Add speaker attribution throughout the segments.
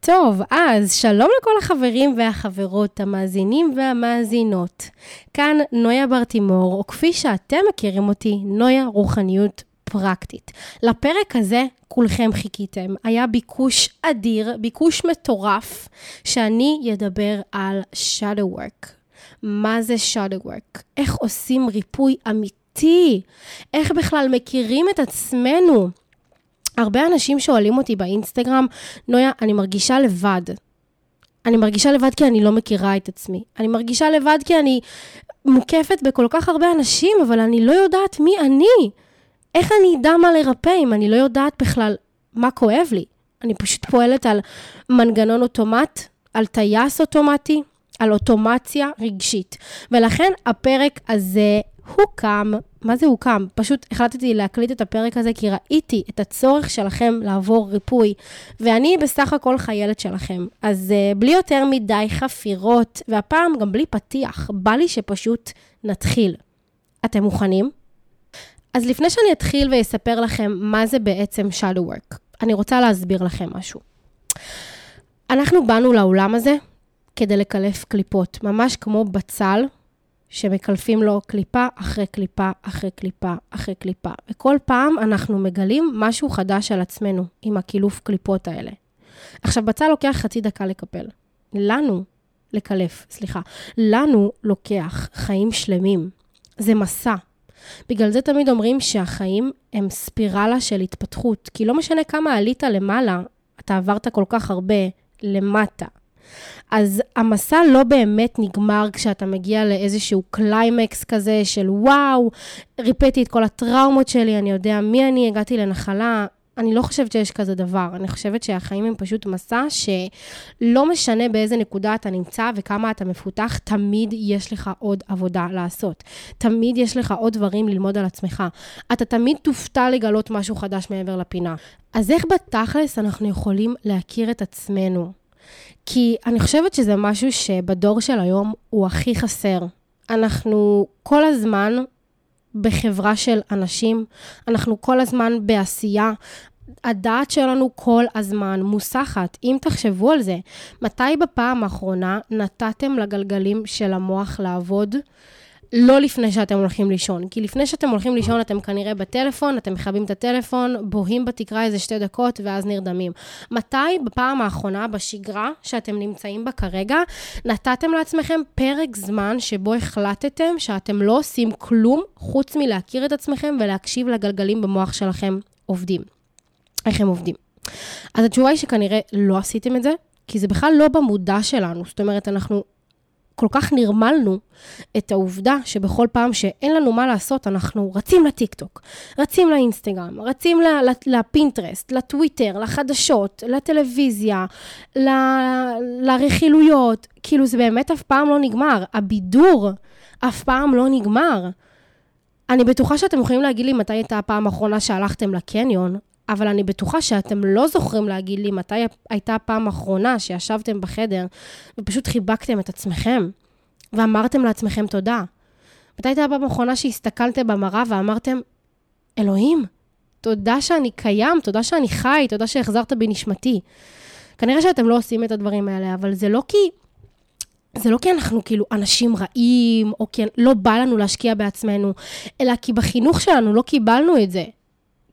Speaker 1: טוב, אז שלום לכל החברים והחברות, המאזינים והמאזינות. כאן נויה ברטימור, או כפי שאתם מכירים אותי, נויה רוחניות פרקטית. לפרק הזה כולכם חיכיתם. היה ביקוש אדיר, ביקוש מטורף, שאני אדבר על shadow work. מה זה shadow work? איך עושים ריפוי אמיתי? איך בכלל מכירים את עצמנו? הרבה אנשים שואלים אותי באינסטגרם, נויה, אני מרגישה לבד. אני מרגישה לבד כי אני לא מכירה את עצמי. אני מרגישה לבד כי אני מוקפת בכל כך הרבה אנשים, אבל אני לא יודעת מי אני. איך אני אדע מה לרפא אם אני לא יודעת בכלל מה כואב לי? אני פשוט פועלת על מנגנון אוטומט, על טייס אוטומטי, על אוטומציה רגשית. ולכן הפרק הזה הוקם, מה זה הוקם? פשוט החלטתי להקליט את הפרק הזה כי ראיתי את הצורך שלכם לעבור ריפוי, ואני בסך הכל חיילת שלכם. אז uh, בלי יותר מדי חפירות, והפעם גם בלי פתיח, בא לי שפשוט נתחיל. אתם מוכנים? אז לפני שאני אתחיל ואספר לכם מה זה בעצם shadow work, אני רוצה להסביר לכם משהו. אנחנו באנו לעולם הזה כדי לקלף קליפות, ממש כמו בצל שמקלפים לו קליפה אחרי קליפה אחרי קליפה אחרי קליפה. וכל פעם אנחנו מגלים משהו חדש על עצמנו עם הקילוף קליפות האלה. עכשיו, בצל לוקח חצי דקה לקפל. לנו, לקלף, סליחה, לנו לוקח חיים שלמים. זה מסע. בגלל זה תמיד אומרים שהחיים הם ספירלה של התפתחות, כי לא משנה כמה עלית למעלה, אתה עברת כל כך הרבה למטה. אז המסע לא באמת נגמר כשאתה מגיע לאיזשהו קליימקס כזה של וואו, ריפאתי את כל הטראומות שלי, אני יודע מי אני, הגעתי לנחלה. אני לא חושבת שיש כזה דבר. אני חושבת שהחיים הם פשוט מסע שלא משנה באיזה נקודה אתה נמצא וכמה אתה מפותח, תמיד יש לך עוד עבודה לעשות. תמיד יש לך עוד דברים ללמוד על עצמך. אתה תמיד תופתע לגלות משהו חדש מעבר לפינה. אז איך בתכלס אנחנו יכולים להכיר את עצמנו? כי אני חושבת שזה משהו שבדור של היום הוא הכי חסר. אנחנו כל הזמן בחברה של אנשים, אנחנו כל הזמן בעשייה. הדעת שלנו כל הזמן מוסחת. אם תחשבו על זה, מתי בפעם האחרונה נתתם לגלגלים של המוח לעבוד? לא לפני שאתם הולכים לישון. כי לפני שאתם הולכים לישון, אתם כנראה בטלפון, אתם מכבים את הטלפון, בוהים בתקרה איזה שתי דקות, ואז נרדמים. מתי בפעם האחרונה, בשגרה שאתם נמצאים בה כרגע, נתתם לעצמכם פרק זמן שבו החלטתם שאתם לא עושים כלום חוץ מלהכיר את עצמכם ולהקשיב לגלגלים במוח שלכם עובדים. איך הם עובדים. אז התשובה היא שכנראה לא עשיתם את זה, כי זה בכלל לא במודע שלנו. זאת אומרת, אנחנו כל כך נרמלנו את העובדה שבכל פעם שאין לנו מה לעשות, אנחנו רצים לטיקטוק, רצים לאינסטגרם, רצים לפינטרסט, לטוויטר, לחדשות, לטלוויזיה, ל... לרכילויות. כאילו, זה באמת אף פעם לא נגמר. הבידור אף פעם לא נגמר. אני בטוחה שאתם יכולים להגיד לי מתי הייתה הפעם האחרונה שהלכתם לקניון, אבל אני בטוחה שאתם לא זוכרים להגיד לי מתי הייתה הפעם האחרונה שישבתם בחדר ופשוט חיבקתם את עצמכם ואמרתם לעצמכם תודה. מתי הייתה הפעם האחרונה שהסתכלתם במראה ואמרתם, אלוהים, תודה שאני קיים, תודה שאני חי, תודה שהחזרת בי נשמתי. כנראה שאתם לא עושים את הדברים האלה, אבל זה לא כי... זה לא כי אנחנו כאילו אנשים רעים, או כי לא בא לנו להשקיע בעצמנו, אלא כי בחינוך שלנו לא קיבלנו את זה.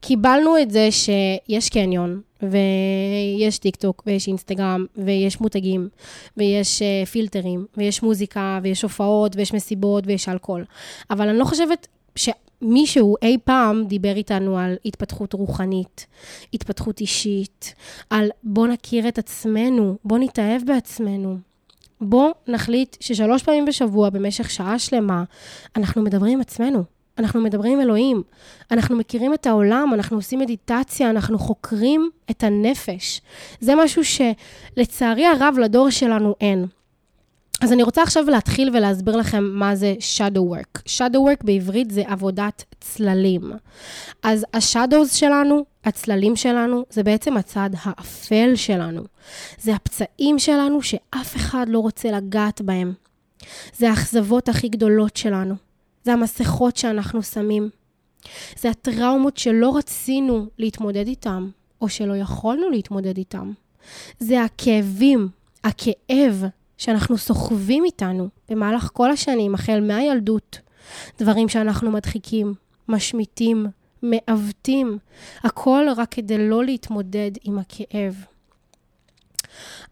Speaker 1: קיבלנו את זה שיש קניון, ויש טיק טוק, ויש אינסטגרם, ויש מותגים, ויש uh, פילטרים, ויש מוזיקה, ויש הופעות, ויש מסיבות, ויש אלכוהול. אבל אני לא חושבת שמישהו אי פעם דיבר איתנו על התפתחות רוחנית, התפתחות אישית, על בוא נכיר את עצמנו, בוא נתאהב בעצמנו. בוא נחליט ששלוש פעמים בשבוע, במשך שעה שלמה, אנחנו מדברים עם עצמנו. אנחנו מדברים עם אלוהים, אנחנו מכירים את העולם, אנחנו עושים מדיטציה, אנחנו חוקרים את הנפש. זה משהו שלצערי הרב לדור שלנו אין. אז אני רוצה עכשיו להתחיל ולהסביר לכם מה זה shadow work. shadow work בעברית זה עבודת צללים. אז השאדוס שלנו, הצללים שלנו, זה בעצם הצד האפל שלנו. זה הפצעים שלנו שאף אחד לא רוצה לגעת בהם. זה האכזבות הכי גדולות שלנו. זה המסכות שאנחנו שמים. זה הטראומות שלא רצינו להתמודד איתן, או שלא יכולנו להתמודד איתן. זה הכאבים, הכאב שאנחנו סוחבים איתנו במהלך כל השנים, החל מהילדות. דברים שאנחנו מדחיקים, משמיטים, מעוותים, הכל רק כדי לא להתמודד עם הכאב.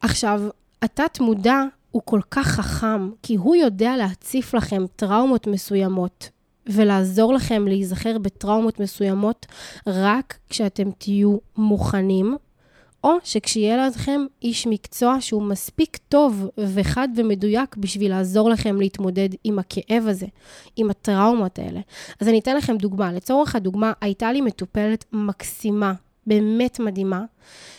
Speaker 1: עכשיו, התת-מודע הוא כל כך חכם, כי הוא יודע להציף לכם טראומות מסוימות, ולעזור לכם להיזכר בטראומות מסוימות רק כשאתם תהיו מוכנים, או שכשיהיה לכם איש מקצוע שהוא מספיק טוב וחד ומדויק בשביל לעזור לכם להתמודד עם הכאב הזה, עם הטראומות האלה. אז אני אתן לכם דוגמה. לצורך הדוגמה, הייתה לי מטופלת מקסימה, באמת מדהימה,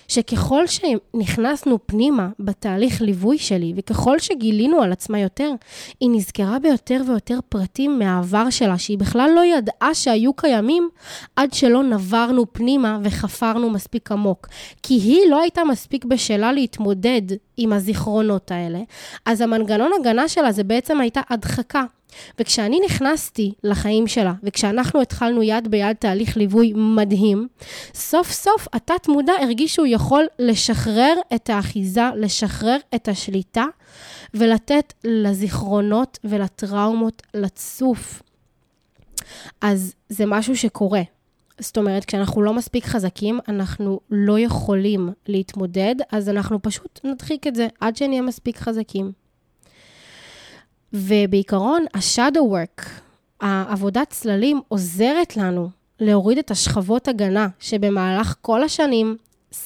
Speaker 1: שככל שנכנסנו פנימה בתהליך ליווי שלי, וככל שגילינו על עצמה יותר, היא נזכרה ביותר ויותר פרטים מהעבר שלה, שהיא בכלל לא ידעה שהיו קיימים, עד שלא נברנו פנימה וחפרנו מספיק עמוק. כי היא לא הייתה מספיק בשלה להתמודד עם הזיכרונות האלה, אז המנגנון הגנה שלה זה בעצם הייתה הדחקה. וכשאני נכנסתי לחיים שלה, וכשאנחנו התחלנו יד ביד תהליך ליווי מדהים, סוף סוף התת-מודע הרגיש שהוא יכול לשחרר את האחיזה, לשחרר את השליטה, ולתת לזיכרונות ולטראומות לצוף. אז זה משהו שקורה. זאת אומרת, כשאנחנו לא מספיק חזקים, אנחנו לא יכולים להתמודד, אז אנחנו פשוט נדחיק את זה עד שנהיה מספיק חזקים. ובעיקרון, ה-shadow work, העבודת צללים, עוזרת לנו להוריד את השכבות הגנה שבמהלך כל השנים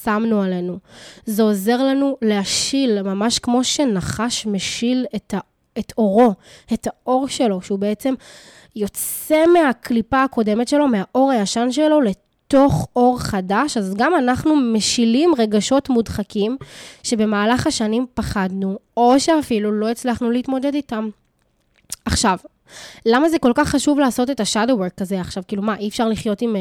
Speaker 1: שמנו עלינו. זה עוזר לנו להשיל, ממש כמו שנחש משיל את, ה, את אורו, את האור שלו, שהוא בעצם יוצא מהקליפה הקודמת שלו, מהאור הישן שלו, לתוך אור חדש, אז גם אנחנו משילים רגשות מודחקים שבמהלך השנים פחדנו, או שאפילו לא הצלחנו להתמודד איתם. עכשיו, למה זה כל כך חשוב לעשות את ה-shadow work הזה עכשיו? כאילו, מה, אי אפשר לחיות עם uh,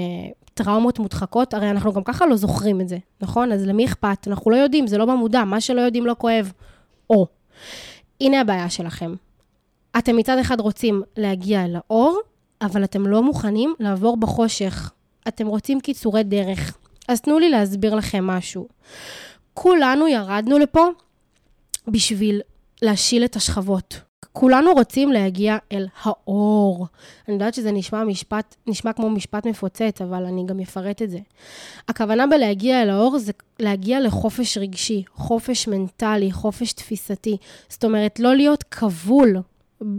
Speaker 1: טראומות מודחקות? הרי אנחנו גם ככה לא זוכרים את זה, נכון? אז למי אכפת? אנחנו לא יודעים, זה לא במודע, מה שלא יודעים לא כואב. או, הנה הבעיה שלכם. אתם מצד אחד רוצים להגיע אל האור, אבל אתם לא מוכנים לעבור בחושך. אתם רוצים קיצורי דרך. אז תנו לי להסביר לכם משהו. כולנו ירדנו לפה בשביל להשיל את השכבות. כולנו רוצים להגיע אל האור. אני יודעת שזה נשמע, משפט, נשמע כמו משפט מפוצץ, אבל אני גם אפרט את זה. הכוונה בלהגיע אל האור זה להגיע לחופש רגשי, חופש מנטלי, חופש תפיסתי. זאת אומרת, לא להיות כבול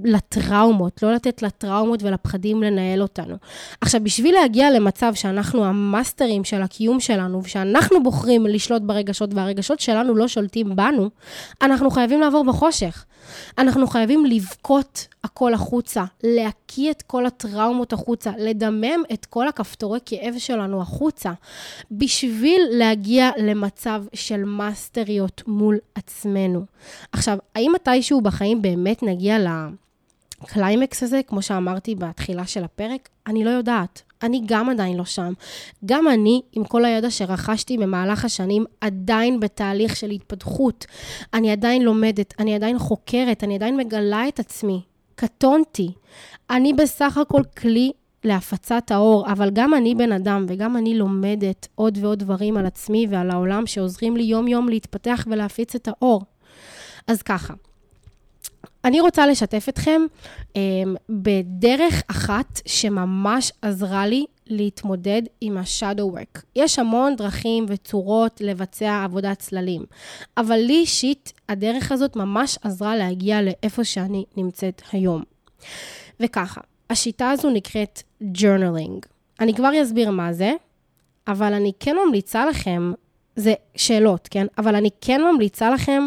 Speaker 1: לטראומות, לא לתת לטראומות ולפחדים לנהל אותנו. עכשיו, בשביל להגיע למצב שאנחנו המאסטרים של הקיום שלנו, ושאנחנו בוחרים לשלוט ברגשות, והרגשות שלנו לא שולטים בנו, אנחנו חייבים לעבור בחושך. אנחנו חייבים לבכות הכל החוצה, להקיא את כל הטראומות החוצה, לדמם את כל הכפתורי כאב שלנו החוצה, בשביל להגיע למצב של מאסטריות מול עצמנו. עכשיו, האם מתישהו בחיים באמת נגיע לקליימקס הזה, כמו שאמרתי בתחילה של הפרק? אני לא יודעת. אני גם עדיין לא שם. גם אני, עם כל הידע שרכשתי במהלך השנים, עדיין בתהליך של התפתחות. אני עדיין לומדת, אני עדיין חוקרת, אני עדיין מגלה את עצמי. קטונתי. אני בסך הכל כלי להפצת האור, אבל גם אני בן אדם וגם אני לומדת עוד ועוד דברים על עצמי ועל העולם שעוזרים לי יום-יום להתפתח ולהפיץ את האור. אז ככה, אני רוצה לשתף אתכם um, בדרך אחת שממש עזרה לי להתמודד עם ה-shadow work. יש המון דרכים וצורות לבצע עבודת צללים, אבל לי אישית, הדרך הזאת ממש עזרה להגיע לאיפה שאני נמצאת היום. וככה, השיטה הזו נקראת journaling. אני כבר אסביר מה זה, אבל אני כן ממליצה לכם זה שאלות, כן? אבל אני כן ממליצה לכם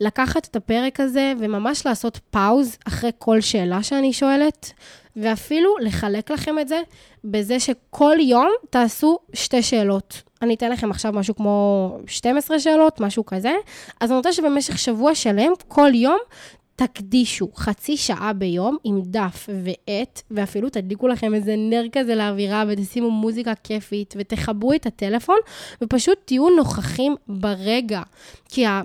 Speaker 1: לקחת את הפרק הזה וממש לעשות פאוז אחרי כל שאלה שאני שואלת, ואפילו לחלק לכם את זה בזה שכל יום תעשו שתי שאלות. אני אתן לכם עכשיו משהו כמו 12 שאלות, משהו כזה. אז אני רוצה שבמשך שבוע שלם, כל יום, תקדישו חצי שעה ביום עם דף ועט, ואפילו תדליקו לכם איזה נר כזה לאווירה ותשימו מוזיקה כיפית ותחברו את הטלפון, ופשוט תהיו נוכחים ברגע. כי ה...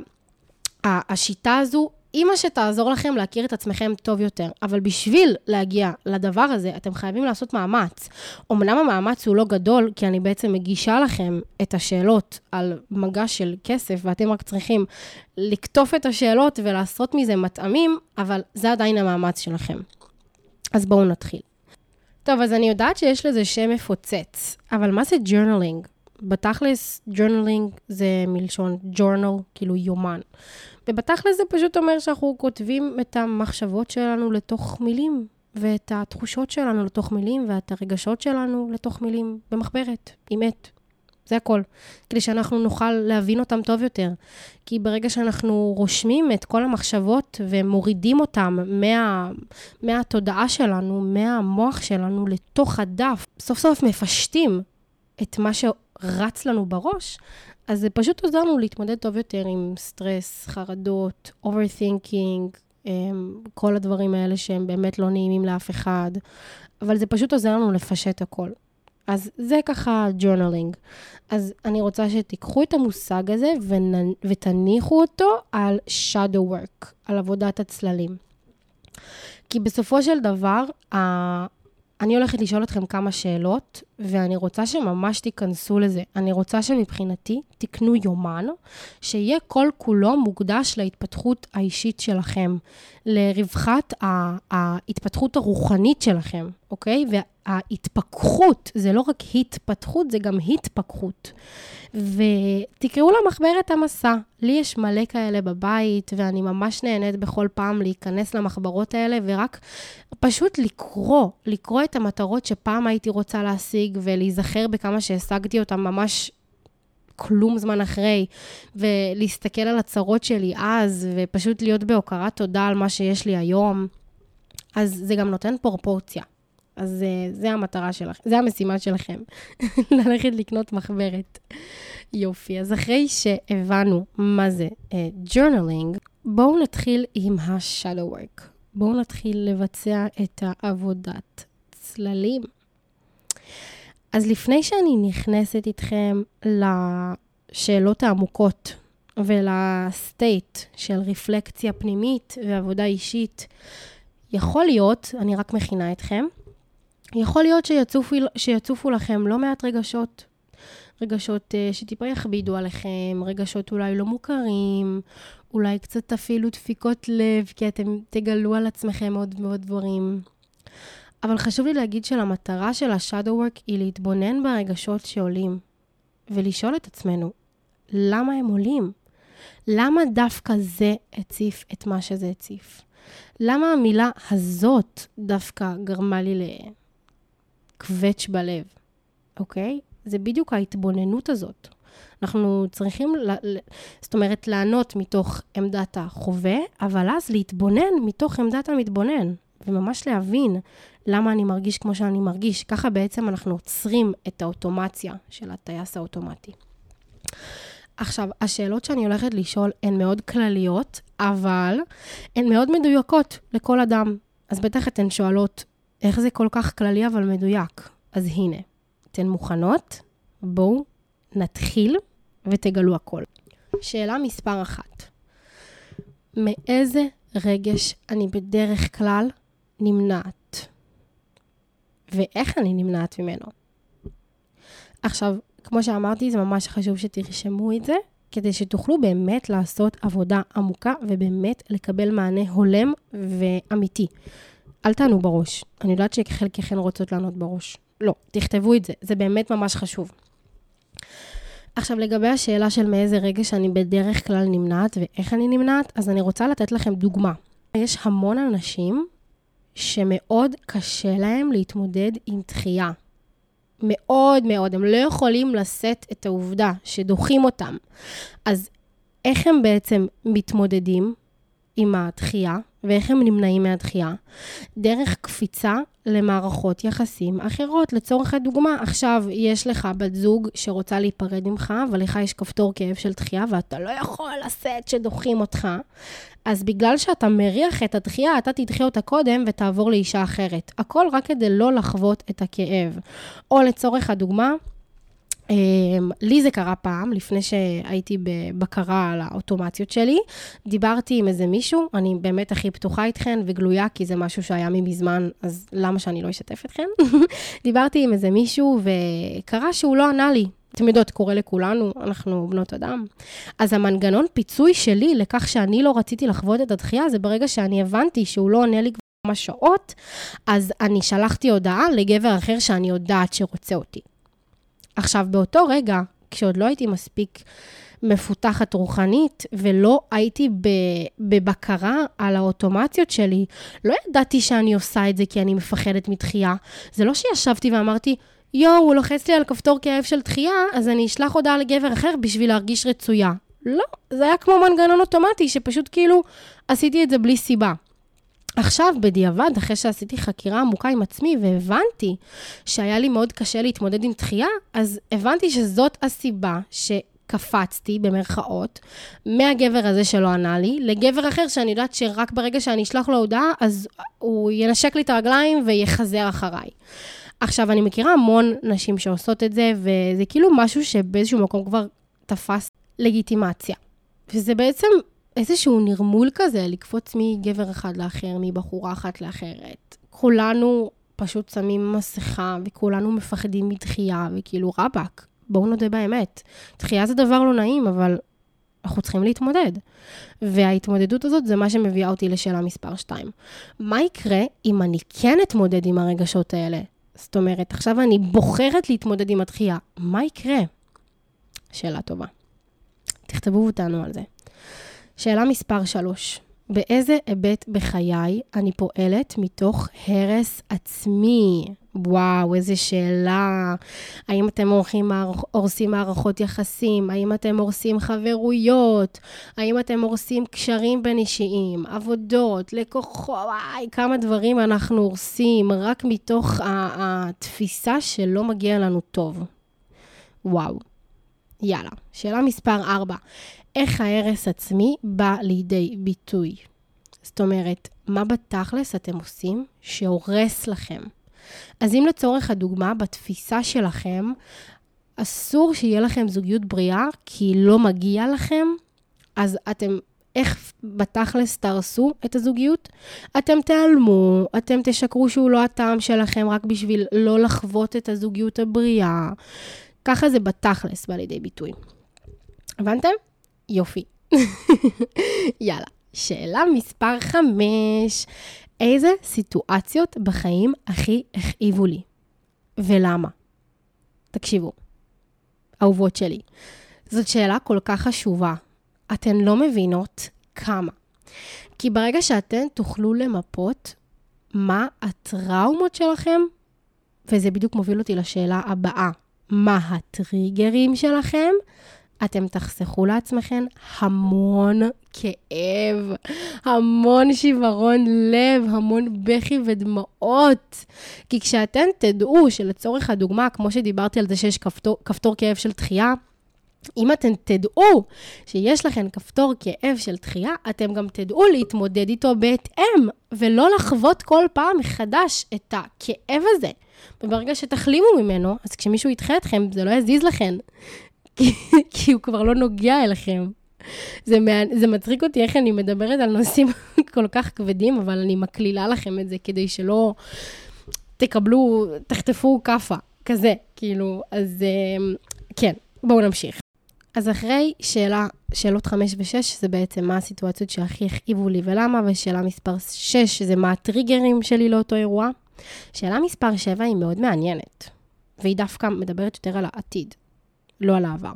Speaker 1: השיטה הזו אימא שתעזור לכם להכיר את עצמכם טוב יותר, אבל בשביל להגיע לדבר הזה, אתם חייבים לעשות מאמץ. אמנם המאמץ הוא לא גדול, כי אני בעצם מגישה לכם את השאלות על מגע של כסף, ואתם רק צריכים לקטוף את השאלות ולעשות מזה מטעמים, אבל זה עדיין המאמץ שלכם. אז בואו נתחיל. טוב, אז אני יודעת שיש לזה שם מפוצץ, אבל מה זה journaling? בתכלס, journaling זה מלשון journal, כאילו יומן. ובתכלס זה פשוט אומר שאנחנו כותבים את המחשבות שלנו לתוך מילים, ואת התחושות שלנו לתוך מילים, ואת הרגשות שלנו לתוך מילים במחברת, עם עט. זה הכל. כדי שאנחנו נוכל להבין אותם טוב יותר. כי ברגע שאנחנו רושמים את כל המחשבות ומורידים אותם מה, מהתודעה שלנו, מהמוח שלנו, לתוך הדף, סוף סוף מפשטים את מה שרץ לנו בראש, אז זה פשוט עוזר לנו להתמודד טוב יותר עם סטרס, חרדות, overthinking, אמ, כל הדברים האלה שהם באמת לא נעימים לאף אחד, אבל זה פשוט עוזר לנו לפשט הכל. אז זה ככה ג'ורנלינג. אז אני רוצה שתיקחו את המושג הזה ונ... ותניחו אותו על shadow work, על עבודת הצללים. כי בסופו של דבר, אני הולכת לשאול אתכם כמה שאלות, ואני רוצה שממש תיכנסו לזה. אני רוצה שמבחינתי תקנו יומן, שיהיה כל כולו מוקדש להתפתחות האישית שלכם, לרווחת ההתפתחות הרוחנית שלכם, אוקיי? וההתפכחות, זה לא רק התפתחות, זה גם התפכחות. ותקראו למחברת המסע. לי יש מלא כאלה בבית, ואני ממש נהנית בכל פעם להיכנס למחברות האלה, ורק פשוט לקרוא, לקרוא את המטרות שפעם הייתי רוצה להשיג, ולהיזכר בכמה שהשגתי אותן ממש כלום זמן אחרי, ולהסתכל על הצרות שלי אז, ופשוט להיות בהוקרת תודה על מה שיש לי היום. אז זה גם נותן פרופורציה. אז uh, זה המטרה שלכם, זה המשימה שלכם, ללכת לקנות מחברת. יופי, אז אחרי שהבנו מה זה ג'ורנלינג, uh, בואו נתחיל עם ה-shadow work. בואו נתחיל לבצע את העבודת צללים. אז לפני שאני נכנסת איתכם לשאלות העמוקות ולסטייט של רפלקציה פנימית ועבודה אישית, יכול להיות, אני רק מכינה אתכם, יכול להיות שיצופו, שיצופו לכם לא מעט רגשות. רגשות uh, שטיפה יכבידו עליכם, רגשות אולי לא מוכרים, אולי קצת אפילו דפיקות לב, כי אתם תגלו על עצמכם עוד ועוד דברים. אבל חשוב לי להגיד שלמטרה של ה-shadow work היא להתבונן ברגשות שעולים, ולשאול את עצמנו, למה הם עולים? למה דווקא זה הציף את מה שזה הציף? למה המילה הזאת דווקא גרמה לי לקווץ' בלב, אוקיי? זה בדיוק ההתבוננות הזאת. אנחנו צריכים, זאת אומרת, לענות מתוך עמדת החווה, אבל אז להתבונן מתוך עמדת המתבונן, וממש להבין למה אני מרגיש כמו שאני מרגיש. ככה בעצם אנחנו עוצרים את האוטומציה של הטייס האוטומטי. עכשיו, השאלות שאני הולכת לשאול הן מאוד כלליות, אבל הן מאוד מדויקות לכל אדם. אז בטח אתן שואלות, איך זה כל כך כללי אבל מדויק? אז הנה, אתן מוכנות? בואו נתחיל ותגלו הכל. שאלה מספר אחת, מאיזה רגש אני בדרך כלל נמנעת? ואיך אני נמנעת ממנו? עכשיו, כמו שאמרתי, זה ממש חשוב שתרשמו את זה, כדי שתוכלו באמת לעשות עבודה עמוקה ובאמת לקבל מענה הולם ואמיתי. אל תענו בראש. אני יודעת שחלקכן רוצות לענות בראש. לא, תכתבו את זה, זה באמת ממש חשוב. עכשיו, לגבי השאלה של מאיזה רגש אני בדרך כלל נמנעת ואיך אני נמנעת, אז אני רוצה לתת לכם דוגמה. יש המון אנשים שמאוד קשה להם להתמודד עם דחייה. מאוד מאוד, הם לא יכולים לשאת את העובדה שדוחים אותם. אז איך הם בעצם מתמודדים עם הדחייה? ואיך הם נמנעים מהדחייה? דרך קפיצה למערכות יחסים אחרות. לצורך הדוגמה, עכשיו יש לך בת זוג שרוצה להיפרד ממך, אבל לך יש כפתור כאב של דחייה, ואתה לא יכול לשאת שדוחים אותך. אז בגלל שאתה מריח את הדחייה, אתה תדחה אותה קודם ותעבור לאישה אחרת. הכל רק כדי לא לחוות את הכאב. או לצורך הדוגמה, לי זה קרה פעם, לפני שהייתי בבקרה על האוטומציות שלי. דיברתי עם איזה מישהו, אני באמת הכי פתוחה איתכן וגלויה, כי זה משהו שהיה ממזמן, אז למה שאני לא אשתף אתכן? דיברתי עם איזה מישהו, וקרה שהוא לא ענה לי. אתם יודעות, קורה לכולנו, אנחנו בנות אדם. אז המנגנון פיצוי שלי לכך שאני לא רציתי לחוות את הדחייה, זה ברגע שאני הבנתי שהוא לא עונה לי כבר כמה שעות, אז אני שלחתי הודעה לגבר אחר שאני יודעת שרוצה אותי. עכשיו, באותו רגע, כשעוד לא הייתי מספיק מפותחת רוחנית, ולא הייתי בבקרה על האוטומציות שלי, לא ידעתי שאני עושה את זה כי אני מפחדת מתחייה. זה לא שישבתי ואמרתי, יואו, הוא לוחץ לי על כפתור כאב של דחייה, אז אני אשלח הודעה לגבר אחר בשביל להרגיש רצויה. לא, זה היה כמו מנגנון אוטומטי, שפשוט כאילו עשיתי את זה בלי סיבה. עכשיו, בדיעבד, אחרי שעשיתי חקירה עמוקה עם עצמי והבנתי שהיה לי מאוד קשה להתמודד עם דחייה, אז הבנתי שזאת הסיבה שקפצתי, במרכאות, מהגבר הזה שלא ענה לי, לגבר אחר שאני יודעת שרק ברגע שאני אשלח לו הודעה, אז הוא ינשק לי את הרגליים ויחזר אחריי. עכשיו, אני מכירה המון נשים שעושות את זה, וזה כאילו משהו שבאיזשהו מקום כבר תפס לגיטימציה. וזה בעצם איזשהו נרמול כזה, לקפוץ מגבר אחד לאחר, מבחורה אחת לאחרת. כולנו פשוט שמים מסכה, וכולנו מפחדים מדחייה, וכאילו רבאק, בואו נודה באמת. דחייה זה דבר לא נעים, אבל אנחנו צריכים להתמודד. וההתמודדות הזאת זה מה שמביאה אותי לשאלה מספר 2. מה יקרה אם אני כן אתמודד עם הרגשות האלה? זאת אומרת, עכשיו אני בוחרת להתמודד עם הדחייה, מה יקרה? שאלה טובה. תכתבו אותנו על זה. שאלה מספר 3. באיזה היבט בחיי אני פועלת מתוך הרס עצמי? וואו, איזה שאלה. האם אתם הורסים, הורסים מערכות יחסים? האם אתם הורסים חברויות? האם אתם הורסים קשרים בין אישיים? עבודות, לקוחות, וואי, כמה דברים אנחנו הורסים רק מתוך התפיסה שלא מגיע לנו טוב. וואו. יאללה, שאלה מספר 4. איך ההרס עצמי בא לידי ביטוי? זאת אומרת, מה בתכלס אתם עושים שהורס לכם? אז אם לצורך הדוגמה, בתפיסה שלכם, אסור שיהיה לכם זוגיות בריאה כי לא מגיע לכם, אז אתם, איך בתכלס תהרסו את הזוגיות? אתם תיעלמו, אתם תשקרו שהוא לא הטעם שלכם רק בשביל לא לחוות את הזוגיות הבריאה. ככה זה בתכלס בא לידי ביטוי. הבנתם? יופי. יאללה, שאלה מספר 5. איזה סיטואציות בחיים הכי הכאיבו לי? ולמה? תקשיבו, אהובות שלי, זאת שאלה כל כך חשובה. אתן לא מבינות כמה. כי ברגע שאתן תוכלו למפות מה הטראומות שלכם, וזה בדיוק מוביל אותי לשאלה הבאה, מה הטריגרים שלכם, אתם תחסכו לעצמכם המון כאב, המון שיוורון לב, המון בכי ודמעות. כי כשאתם תדעו שלצורך הדוגמה, כמו שדיברתי על זה שיש כפתור, כפתור כאב של דחייה, אם אתם תדעו שיש לכם כפתור כאב של דחייה, אתם גם תדעו להתמודד איתו בהתאם, ולא לחוות כל פעם מחדש את הכאב הזה. וברגע שתחלימו ממנו, אז כשמישהו ידחה אתכם, זה לא יזיז לכם. כי הוא כבר לא נוגע אליכם. זה, זה מצחיק אותי איך אני מדברת על נושאים כל כך כבדים, אבל אני מקלילה לכם את זה כדי שלא תקבלו, תחטפו כאפה, כזה, כאילו, אז אמ, כן, בואו נמשיך. אז אחרי שאלה, שאלות 5 ו-6, זה בעצם מה הסיטואציות שהכי הכאיבו לי ולמה, ושאלה מספר 6, זה מה הטריגרים שלי לאותו אירוע. שאלה מספר 7 היא מאוד מעניינת, והיא דווקא מדברת יותר על העתיד. לא על העבר.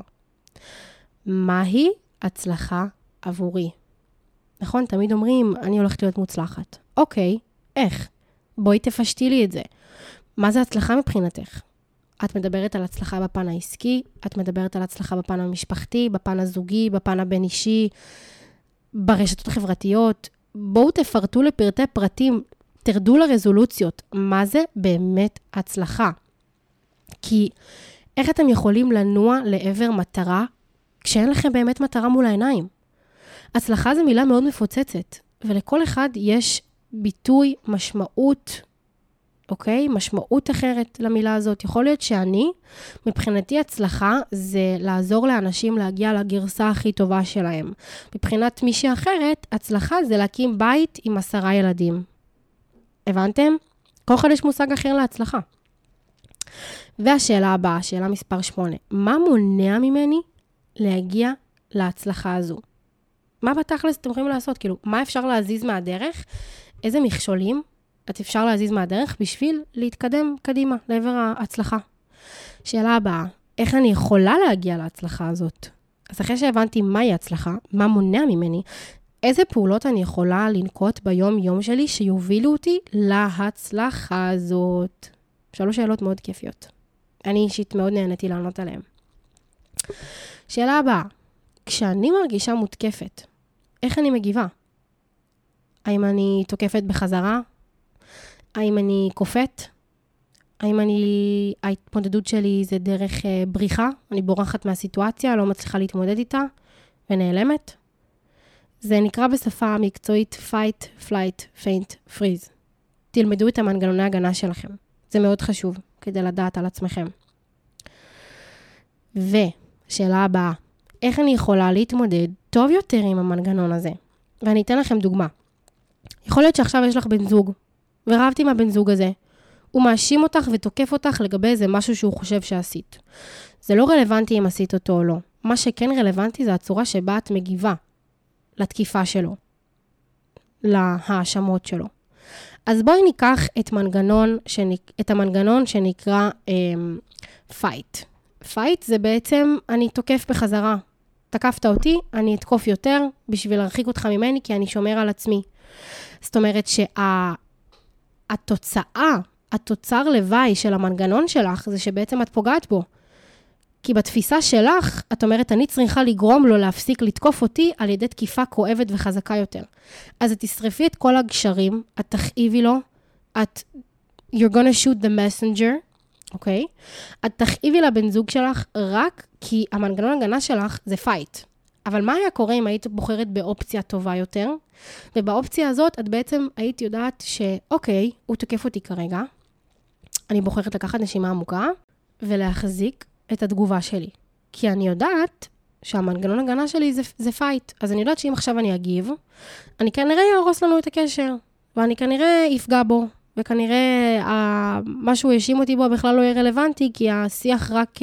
Speaker 1: מהי הצלחה עבורי? נכון, תמיד אומרים, אני הולכת להיות מוצלחת. אוקיי, איך? בואי תפשטי לי את זה. מה זה הצלחה מבחינתך? את מדברת על הצלחה בפן העסקי, את מדברת על הצלחה בפן המשפחתי, בפן הזוגי, בפן הבין-אישי, ברשתות החברתיות. בואו תפרטו לפרטי פרטים, תרדו לרזולוציות, מה זה באמת הצלחה. כי איך אתם יכולים לנוע לעבר מטרה כשאין לכם באמת מטרה מול העיניים? הצלחה זו מילה מאוד מפוצצת, ולכל אחד יש ביטוי, משמעות, אוקיי? משמעות אחרת למילה הזאת. יכול להיות שאני, מבחינתי הצלחה זה לעזור לאנשים להגיע לגרסה הכי טובה שלהם. מבחינת מישהי אחרת, הצלחה זה להקים בית עם עשרה ילדים. הבנתם? כל אחד יש מושג אחר להצלחה. והשאלה הבאה, שאלה מספר 8, מה מונע ממני להגיע להצלחה הזו? מה בתכלס אתם יכולים לעשות? כאילו, מה אפשר להזיז מהדרך? איזה מכשולים את אפשר להזיז מהדרך בשביל להתקדם קדימה לעבר ההצלחה? שאלה הבאה, איך אני יכולה להגיע להצלחה הזאת? אז אחרי שהבנתי מהי הצלחה, מה מונע ממני, איזה פעולות אני יכולה לנקוט ביום-יום שלי שיובילו אותי להצלחה הזאת? שלוש שאלות מאוד כיפיות. אני אישית מאוד נהניתי לענות עליהן. שאלה הבאה, כשאני מרגישה מותקפת, איך אני מגיבה? האם אני תוקפת בחזרה? האם אני קופאת? האם אני, ההתמודדות שלי זה דרך uh, בריחה? אני בורחת מהסיטואציה, לא מצליחה להתמודד איתה ונעלמת? זה נקרא בשפה המקצועית fight, flight, faint, freeze. תלמדו את המנגנוני הגנה שלכם. זה מאוד חשוב כדי לדעת על עצמכם. ושאלה הבאה, איך אני יכולה להתמודד טוב יותר עם המנגנון הזה? ואני אתן לכם דוגמה. יכול להיות שעכשיו יש לך בן זוג, ורבתי עם הבן זוג הזה. הוא מאשים אותך ותוקף אותך לגבי איזה משהו שהוא חושב שעשית. זה לא רלוונטי אם עשית אותו או לא. מה שכן רלוונטי זה הצורה שבה את מגיבה לתקיפה שלו, להאשמות שלו. אז בואי ניקח את, מנגנון שנק... את המנגנון שנקרא um, fight. fight זה בעצם, אני תוקף בחזרה. תקפת אותי, אני אתקוף יותר בשביל להרחיק אותך ממני, כי אני שומר על עצמי. זאת אומרת שהתוצאה, שה... התוצר לוואי של המנגנון שלך, זה שבעצם את פוגעת בו. כי בתפיסה שלך, את אומרת, אני צריכה לגרום לו להפסיק לתקוף אותי על ידי תקיפה כואבת וחזקה יותר. אז את תשרפי את כל הגשרים, את תכאיבי לו, את... you're gonna shoot the messenger, אוקיי? Okay? את תכאיבי לבן זוג שלך רק כי המנגנון הגנה שלך זה fight. אבל מה היה קורה אם היית בוחרת באופציה טובה יותר? ובאופציה הזאת את בעצם היית יודעת שאוקיי, הוא תוקף אותי כרגע, אני בוחרת לקחת נשימה עמוקה ולהחזיק את התגובה שלי. כי אני יודעת שהמנגנון הגנה שלי זה, זה fight. אז אני יודעת שאם עכשיו אני אגיב, אני כנראה יהרוס לנו את הקשר, ואני כנראה אפגע בו, וכנראה מה שהוא האשים אותי בו בכלל לא יהיה רלוונטי, כי השיח רק uh,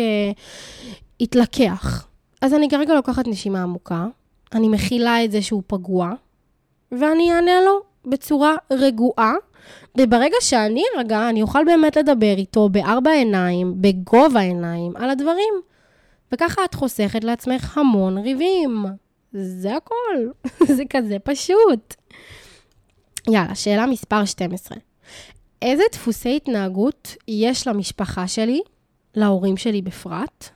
Speaker 1: יתלקח. אז אני כרגע לוקחת נשימה עמוקה, אני מכילה את זה שהוא פגוע, ואני אענה לו בצורה רגועה, וברגע שאני ארגע, אני אוכל באמת לדבר איתו בארבע עיניים, בגובה עיניים, על הדברים. וככה את חוסכת לעצמך המון ריבים. זה הכל. זה כזה פשוט. יאללה, שאלה מספר 12. איזה דפוסי התנהגות יש למשפחה שלי, להורים שלי בפרט,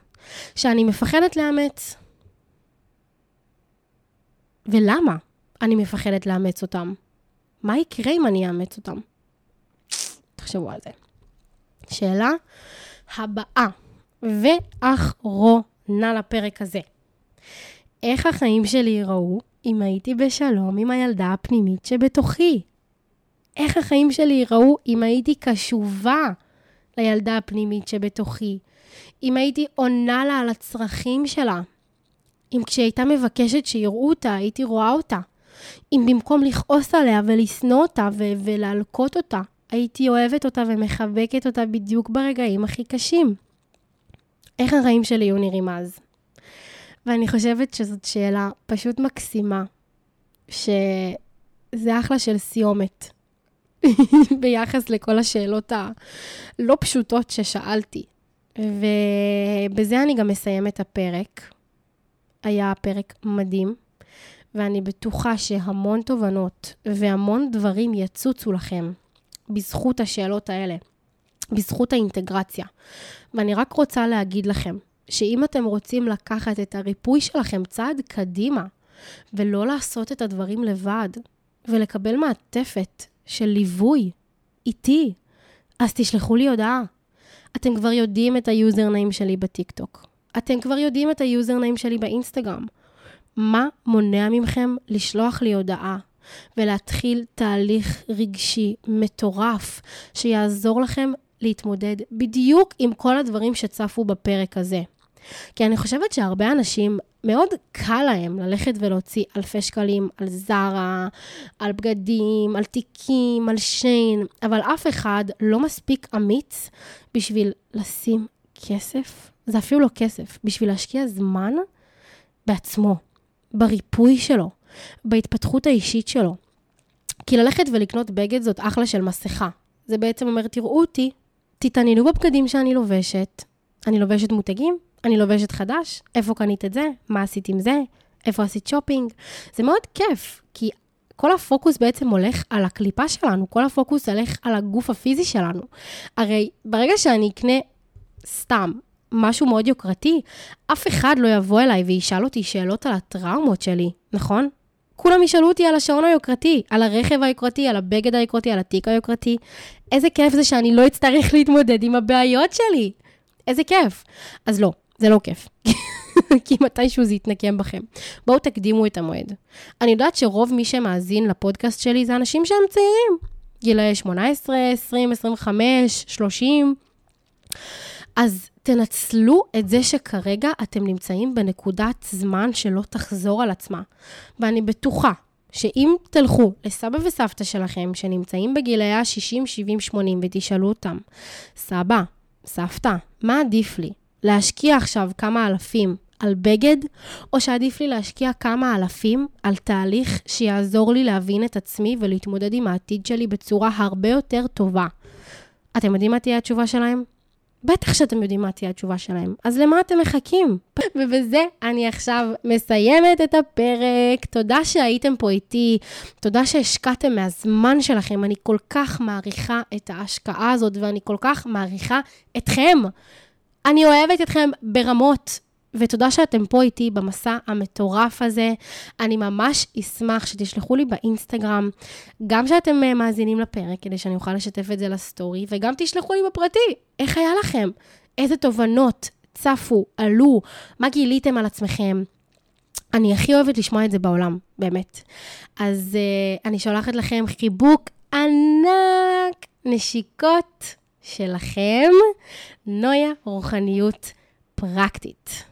Speaker 1: שאני מפחדת לאמץ? ולמה אני מפחדת לאמץ אותם? מה יקרה אם אני אאמץ אותם? תחשבו על זה. שאלה הבאה ואחרונה לפרק הזה. איך החיים שלי ייראו אם הייתי בשלום עם הילדה הפנימית שבתוכי? איך החיים שלי ייראו אם הייתי קשובה לילדה הפנימית שבתוכי? אם הייתי עונה לה על הצרכים שלה? אם כשהייתה מבקשת שיראו אותה, הייתי רואה אותה? אם במקום לכעוס עליה ולשנוא אותה ו- ולהלקות אותה, הייתי אוהבת אותה ומחבקת אותה בדיוק ברגעים הכי קשים. איך החיים שלי היו נראים אז? ואני חושבת שזאת שאלה פשוט מקסימה, שזה אחלה של סיומת ביחס לכל השאלות הלא פשוטות ששאלתי. ובזה אני גם אסיים את הפרק. היה פרק מדהים. ואני בטוחה שהמון תובנות והמון דברים יצוצו לכם בזכות השאלות האלה, בזכות האינטגרציה. ואני רק רוצה להגיד לכם, שאם אתם רוצים לקחת את הריפוי שלכם צעד קדימה, ולא לעשות את הדברים לבד, ולקבל מעטפת של ליווי איתי, אז תשלחו לי הודעה. אתם כבר יודעים את ה username שלי בטיקטוק. אתם כבר יודעים את ה username שלי באינסטגרם. מה מונע מכם לשלוח לי הודעה ולהתחיל תהליך רגשי מטורף שיעזור לכם להתמודד בדיוק עם כל הדברים שצפו בפרק הזה. כי אני חושבת שהרבה אנשים, מאוד קל להם ללכת ולהוציא אלפי שקלים על זרה, על בגדים, על תיקים, על שיין, אבל אף אחד לא מספיק אמיץ בשביל לשים כסף, זה אפילו לא כסף, בשביל להשקיע זמן בעצמו, בריפוי שלו, בהתפתחות האישית שלו. כי ללכת ולקנות בגד זאת אחלה של מסכה. זה בעצם אומר, תראו אותי, תתעניינו בבגדים שאני לובשת. אני לובשת מותגים, אני לובשת חדש, איפה קנית את זה, מה עשית עם זה, איפה עשית שופינג. זה מאוד כיף, כי כל הפוקוס בעצם הולך על הקליפה שלנו, כל הפוקוס הולך על הגוף הפיזי שלנו. הרי ברגע שאני אקנה סתם משהו מאוד יוקרתי, אף אחד לא יבוא אליי וישאל אותי שאלות על הטראומות שלי, נכון? כולם ישאלו אותי על השעון היוקרתי, על הרכב היוקרתי, על הבגד היוקרתי, על התיק היוקרתי. איזה כיף זה שאני לא אצטרך להתמודד עם הבעיות שלי. איזה כיף. אז לא, זה לא כיף. כי מתישהו זה יתנקם בכם. בואו תקדימו את המועד. אני יודעת שרוב מי שמאזין לפודקאסט שלי זה אנשים שהם צעירים. גילאי 18, 20, 25, 30. אז תנצלו את זה שכרגע אתם נמצאים בנקודת זמן שלא תחזור על עצמה. ואני בטוחה שאם תלכו לסבא וסבתא שלכם, שנמצאים בגילאי ה-60, 70, 80, ותשאלו אותם, סבא, סבתא, מה עדיף לי? להשקיע עכשיו כמה אלפים על בגד, או שעדיף לי להשקיע כמה אלפים על תהליך שיעזור לי להבין את עצמי ולהתמודד עם העתיד שלי בצורה הרבה יותר טובה. אתם יודעים מה תהיה התשובה שלהם? בטח שאתם יודעים מה תהיה התשובה שלהם. אז למה אתם מחכים? ובזה אני עכשיו מסיימת את הפרק. תודה שהייתם פה איתי, תודה שהשקעתם מהזמן שלכם. אני כל כך מעריכה את ההשקעה הזאת, ואני כל כך מעריכה אתכם. אני אוהבת אתכם ברמות. ותודה שאתם פה איתי במסע המטורף הזה. אני ממש אשמח שתשלחו לי באינסטגרם, גם שאתם אה, מאזינים לפרק, כדי שאני אוכל לשתף את זה לסטורי, וגם תשלחו לי בפרטי, איך היה לכם? איזה תובנות צפו, עלו, מה גיליתם על עצמכם? אני הכי אוהבת לשמוע את זה בעולם, באמת. אז uh, אני שולחת לכם חיבוק ענק, נשיקות שלכם, נויה רוחניות פרקטית.